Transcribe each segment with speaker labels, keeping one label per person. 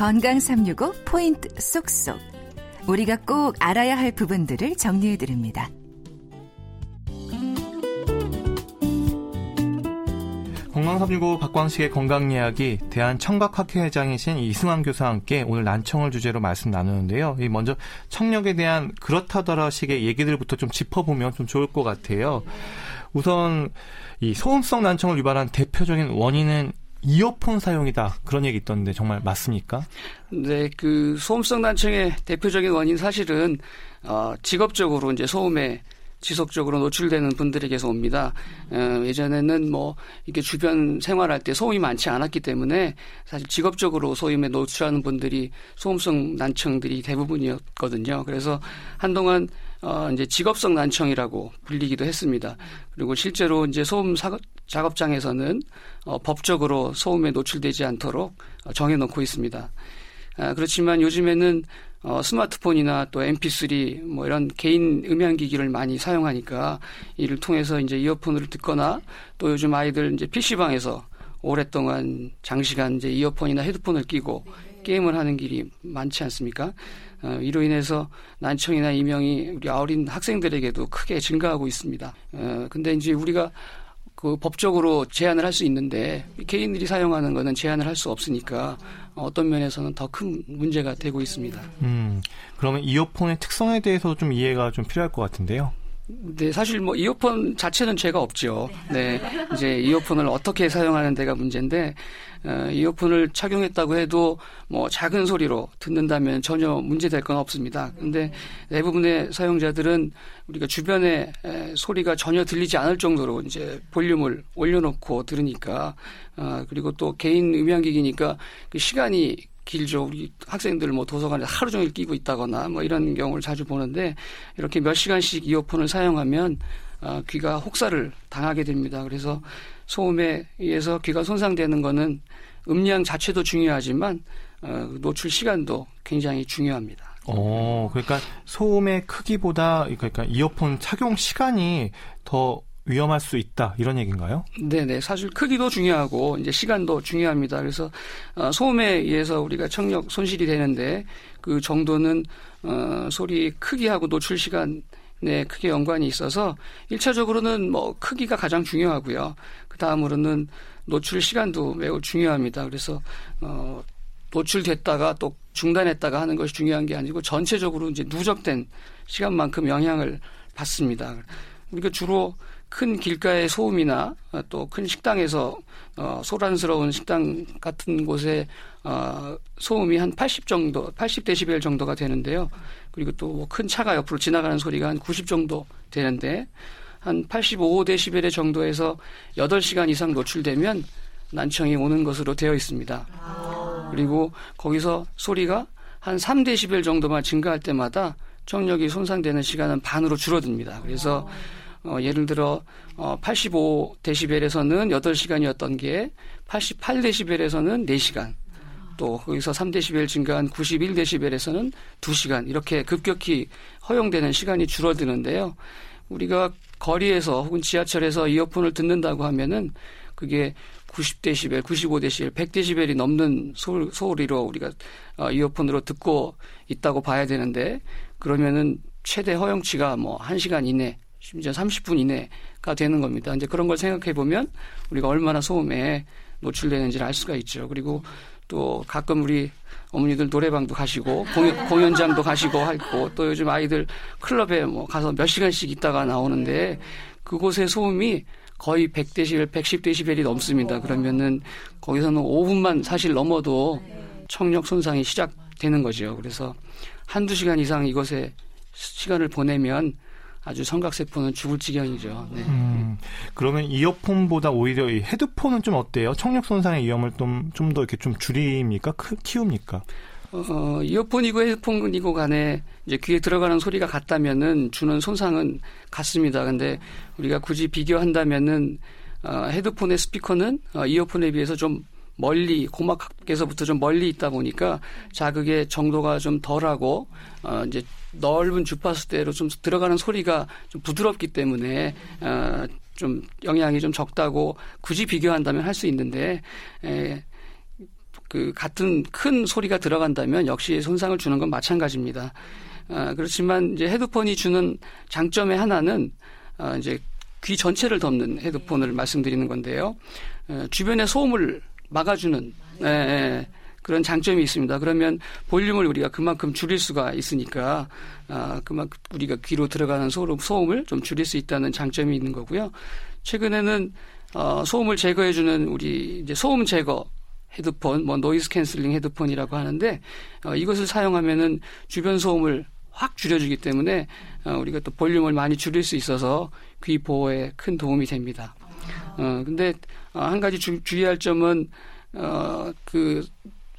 Speaker 1: 건강 365 포인트 쏙쏙. 우리가 꼭 알아야 할 부분들을 정리해 드립니다.
Speaker 2: 건강 365 박광식의 건강 이야기 대한 청각학회 회장이신 이승환 교수와 함께 오늘 난청을 주제로 말씀 나누는데요. 먼저 청력에 대한 그렇다더라식의 얘기들부터 좀 짚어보면 좀 좋을 것 같아요. 우선 이 소음성 난청을 유발한 대표적인 원인은 이어폰 사용이다 그런 얘기 있던데 정말 맞습니까?
Speaker 3: 네, 그 소음성 난청의 대표적인 원인 사실은 어, 직업적으로 이제 소음에 지속적으로 노출되는 분들에게서 옵니다. 어, 예전에는 뭐 이게 주변 생활할 때 소음이 많지 않았기 때문에 사실 직업적으로 소음에 노출하는 분들이 소음성 난청들이 대부분이었거든요. 그래서 한동안 어, 이제 직업성 난청이라고 불리기도 했습니다. 그리고 실제로 이제 소음 사업, 작업장에서는 어, 법적으로 소음에 노출되지 않도록 어, 정해놓고 있습니다. 아, 그렇지만 요즘에는 어, 스마트폰이나 또 MP3 뭐 이런 개인 음향 기기를 많이 사용하니까 이를 통해서 이제 이어폰을 듣거나 또 요즘 아이들 이제 PC방에서 오랫동안 장시간 이제 이어폰이나 헤드폰을 끼고 게임을 하는 길이 많지 않습니까? 어, 이로 인해서 난청이나 이명이 우리 어린 학생들에게도 크게 증가하고 있습니다. 어, 근데 이제 우리가 그 법적으로 제한을 할 수 있는데 개인들이 사용하는 거는 제한을 할 수 없으니까 어떤 면에서는 더 큰 문제가 되고 있습니다.
Speaker 2: 음, 그러면 이어폰의 특성에 대해서 좀 이해가 좀 필요할 것 같은데요.
Speaker 3: 네, 사실 뭐 이어폰 자체는 죄가 없죠. 네, 이제 이어폰을 어떻게 사용하는 데가 문제인데 어, 이어폰을 착용했다고 해도 뭐 작은 소리로 듣는다면 전혀 문제될 건 없습니다. 근데 대부분의 사용자들은 우리가 주변에 에, 소리가 전혀 들리지 않을 정도로 이제 볼륨을 올려놓고 들으니까 어, 그리고 또 개인 음향기기니까 그 시간이 길죠. 우리 학생들 뭐 도서관에 하루 종일 끼고 있다거나 뭐 이런 경우를 자주 보는데 이렇게 몇 시간씩 이어폰을 사용하면 어, 귀가 혹사를 당하게 됩니다. 그래서 소음에 의해서 귀가 손상되는 거는 음량 자체도 중요하지만 어, 노출 시간도 굉장히 중요합니다.
Speaker 2: 어, 그러니까 소음의 크기보다 그러니까 이어폰 착용 시간이 더 위험할 수 있다 이런 얘기인가요?
Speaker 3: 네네 사실 크기도 중요하고 이제 시간도 중요합니다. 그래서 어, 소음에 의해서 우리가 청력 손실이 되는데 그 정도는 어, 소리 크기하고 노출 시간 네, 크게 연관이 있어서 1차적으로는 뭐 크기가 가장 중요하고요. 그 다음으로는 노출 시간도 매우 중요합니다. 그래서 어 노출됐다가 또 중단했다가 하는 것이 중요한 게 아니고 전체적으로 이제 누적된 시간만큼 영향을 받습니다. 우리가 주로 큰 길가의 소음이나 또 큰 식당에서 어, 소란스러운 식당 같은 곳에 어, 소음이 한 80 정도, 80데시벨 정도가 되는데요. 그리고 또 큰 차가 옆으로 지나가는 소리가 한 90 정도 되는데 한 85데시벨의 정도에서 8시간 이상 노출되면 난청이 오는 것으로 되어 있습니다. 그리고 거기서 소리가 한 3데시벨 정도만 증가할 때마다 청력이 손상되는 시간은 반으로 줄어듭니다. 그래서 어, 예를 들어 어, 85데시벨에서는 8시간이었던 게 88데시벨에서는 4시간 또 거기서 3데시벨 증가한 91데시벨에서는 2시간 이렇게 급격히 허용되는 시간이 줄어드는데요. 우리가 거리에서 혹은 지하철에서 이어폰을 듣는다고 하면은 그게 90데시벨, 95데시벨, 100데시벨이 넘는 소, 소리로 우리가 어, 이어폰으로 듣고 있다고 봐야 되는데 그러면은 최대 허용치가 뭐 1시간 이내 심지어 30분 이내가 되는 겁니다. 이제 그런 걸 생각해 보면 우리가 얼마나 소음에 노출되는지를 알 수가 있죠. 그리고 또 가끔 우리 어머니들 노래방도 가시고 공연, 공연 장도 가시고 하고 또 요즘 아이들 클럽에 뭐 가서 몇 시간씩 있다가 나오는데 그곳의 소음이 거의 100데시벨, 110데시벨이 넘습니다. 그러면은 거기서는 5분만 사실 넘어도 청력 손상이 시작되는 거죠. 그래서 한두 시간 이상 이것에 시간을 보내면 아주 성각세포는 죽을 지경이죠. 네. 음,
Speaker 2: 그러면 이어폰보다 오히려 이 헤드폰은 좀 어때요? 청력 손상의 위험을 좀 좀 더 이렇게 좀 줄입니까? 크, 키웁니까?
Speaker 3: 어, 이어폰이고 헤드폰이고 간에 이제 귀에 들어가는 소리가 같다면은 주는 손상은 같습니다. 근데 우리가 굳이 비교한다면은 어, 헤드폰의 스피커는 어, 이어폰에 비해서 좀 멀리 고막에서부터 좀 멀리 있다 보니까 자극의 정도가 좀 덜하고 어 이제 넓은 주파수대로 좀 들어가는 소리가 좀 부드럽기 때문에 어좀 영향이 좀 적다고 굳이 비교한다면 할 수 있는데 에, 그 같은 큰 소리가 들어간다면 역시 손상을 주는 건 마찬가지입니다. 아, 그렇지만 이제 헤드폰이 주는 장점의 하나는 아, 이제 귀 전체를 덮는 헤드폰을 말씀드리는 건데요. 어, 주변의 소음을 막아주는 예, 예, 그런 장점이 있습니다. 그러면 볼륨을 우리가 그만큼 줄일 수가 있으니까 아, 그만큼 우리가 귀로 들어가는 소음, 소음을 좀 줄일 수 있다는 장점이 있는 거고요. 최근에는 어, 소음을 제거해주는 우리 이제 소음 제거 헤드폰, 뭐 noise canceling 헤드폰이라고 하는데 어, 이것을 사용하면은 주변 소음을 확 줄여주기 때문에 어, 우리가 또 볼륨을 많이 줄일 수 있어서 귀 보호에 큰 도움이 됩니다. 어, 근데 어, 한 가지 주, 주의할 점은 어, 그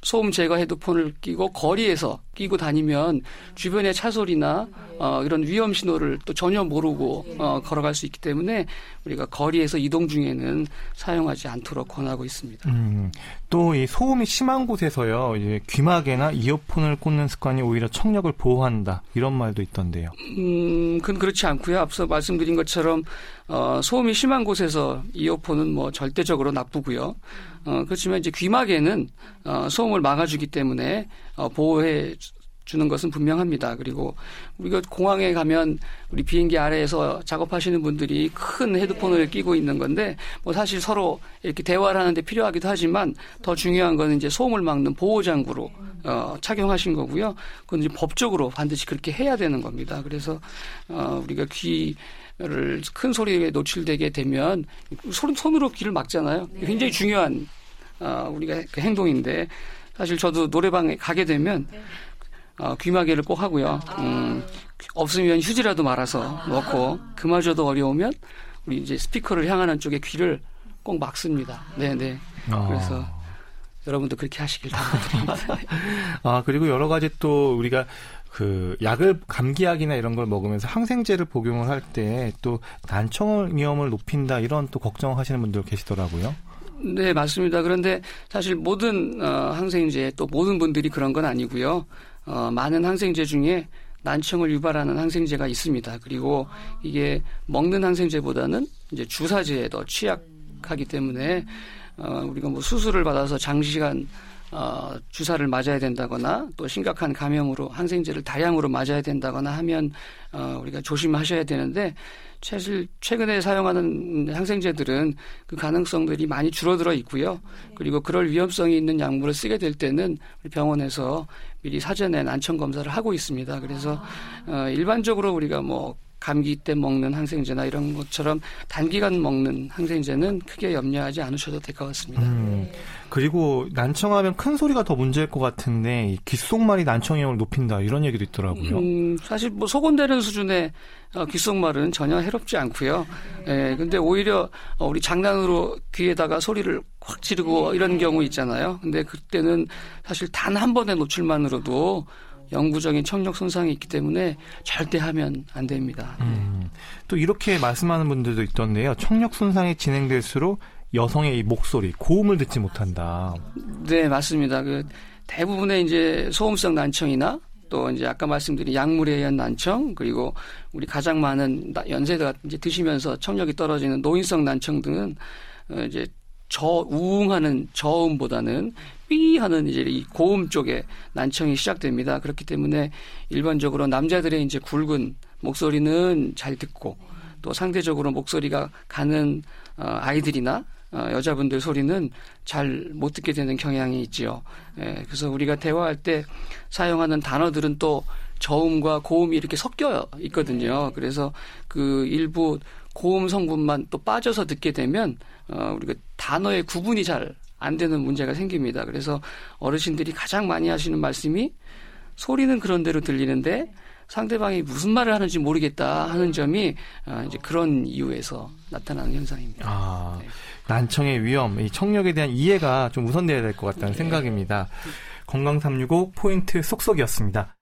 Speaker 3: 소음 제거 헤드폰을 끼고 거리에서 끼고 다니면 주변의 차 소리나 어, 이런 위험 신호를 또 전혀 모르고 어, 걸어갈 수 있기 때문에 우리가 거리에서 이동 중에는 사용하지 않도록 권하고 있습니다. 음,
Speaker 2: 또 이 소음이 심한 곳에서요, 이제 귀마개나 이어폰을 꽂는 습관이 오히려 청력을 보호한다 이런 말도 있던데요.
Speaker 3: 음, 그건 그렇지 않고요. 앞서 말씀드린 것처럼 어, 소음이 심한 곳에서 이어폰은 뭐 절대적으로 나쁘고요. 어, 그렇지만 이제 귀마개는 어, 소음을 막아주기 때문에 어, 보호해 주는 것은 분명합니다. 그리고 우리가 공항에 가면 우리 비행기 아래에서 작업하시는 분들이 큰 헤드폰을 끼고 있는 건데 뭐 사실 서로 이렇게 대화를 하는데 필요하기도 하지만 더 중요한 거는 이제 소음을 막는 보호 장구로 어, 착용하신 거고요. 그건 이제 법적으로 반드시 그렇게 해야 되는 겁니다. 그래서 어, 우리가 귀 를큰 소리에 노출되게 되면 손, 손으로 귀를 막잖아요. 네. 굉장히 중요한 어, 우리가 그 행동인데 사실 저도 노래방에 가게 되면 네. 어, 귀마개를 꼭 하고요. 음, 없으면 휴지라도 말아서 넣고 그마저도 어려우면 우리 이제 스피커를 향하는 쪽에 귀를 꼭 막습니다. 네네. 네. 아. 그래서 여러분도 그렇게 하시길 바랍니다.
Speaker 2: 아 그리고 여러 가지 또 우리가 그 약을 감기약이나 이런 걸 먹으면서 항생제를 복용을 할 때 또 난청 위험을 높인다 이런 또 걱정하시는 분들 계시더라고요.
Speaker 3: 네, 맞습니다. 그런데 사실 모든 어, 항생제 또 모든 분들이 그런 건 아니고요. 어, 많은 항생제 중에 난청을 유발하는 항생제가 있습니다. 그리고 이게 먹는 항생제보다는 이제 주사제에 더 취약하기 때문에 어, 우리가 뭐 수술을 받아서 장시간 어, 주사를 맞아야 된다거나 또 심각한 감염으로 항생제를 다량으로 맞아야 된다거나 하면 어, 우리가 조심하셔야 되는데 사실 최근에 사용하는 항생제들은 그 가능성들이 많이 줄어들어 있고요. 그리고 그럴 위험성이 있는 약물을 쓰게 될 때는 병원에서 미리 사전에 난청 검사를 하고 있습니다. 그래서 어, 일반적으로 우리가 뭐 감기 때 먹는 항생제나 이런 것처럼 단기간 먹는 항생제는 크게 염려하지 않으셔도 될 것 같습니다. 음,
Speaker 2: 그리고 난청하면 큰 소리가 더 문제일 것 같은데 귓속말이 난청형을 높인다 이런 얘기도 있더라고요. 음,
Speaker 3: 사실 뭐 소곤대는 수준의 어, 귓속말은 전혀 해롭지 않고요. 예, 근데 오히려 어, 우리 장난으로 귀에다가 소리를 확 지르고 이런 경우 있잖아요. 근데 그때는 사실 단 한 번의 노출만으로도 영구적인 청력 손상이 있기 때문에 절대 하면 안 됩니다. 음,
Speaker 2: 또 이렇게 말씀하는 분들도 있던데요. 청력 손상이 진행될수록 여성의 이 목소리, 고음을 듣지 못한다.
Speaker 3: 네, 맞습니다. 그 대부분의 이제 소음성 난청이나 또 이제 아까 말씀드린 약물에 의한 난청 그리고 우리 가장 많은 연세대가 이제 드시면서 청력이 떨어지는 노인성 난청 등은 어, 이제 저 우웅하는 저음보다는 삐 하는 이제 이 고음 쪽에 난청이 시작됩니다. 그렇기 때문에 일반적으로 남자들의 이제 굵은 목소리는 잘 듣고 또 상대적으로 목소리가 가는 어, 아이들이나 어, 여자분들 소리는 잘 못 듣게 되는 경향이 있지요. 예, 그래서 우리가 대화할 때 사용하는 단어들은 또 저음과 고음이 이렇게 섞여 있거든요. 그래서 그 일부 고음 성분만 또 빠져서 듣게 되면 어, 우리가 단어의 구분이 잘 안 되는 문제가 생깁니다. 그래서 어르신들이 가장 많이 하시는 말씀이 소리는 그런 대로 들리는데 상대방이 무슨 말을 하는지 모르겠다 하는 점이 어, 이제 그런 이유에서 나타나는 현상입니다. 아,
Speaker 2: 네. 난청의 위험, 이 청력에 대한 이해가 좀 우선돼야 될 것 같다는 네. 생각입니다. 건강 365 포인트 속속이었습니다.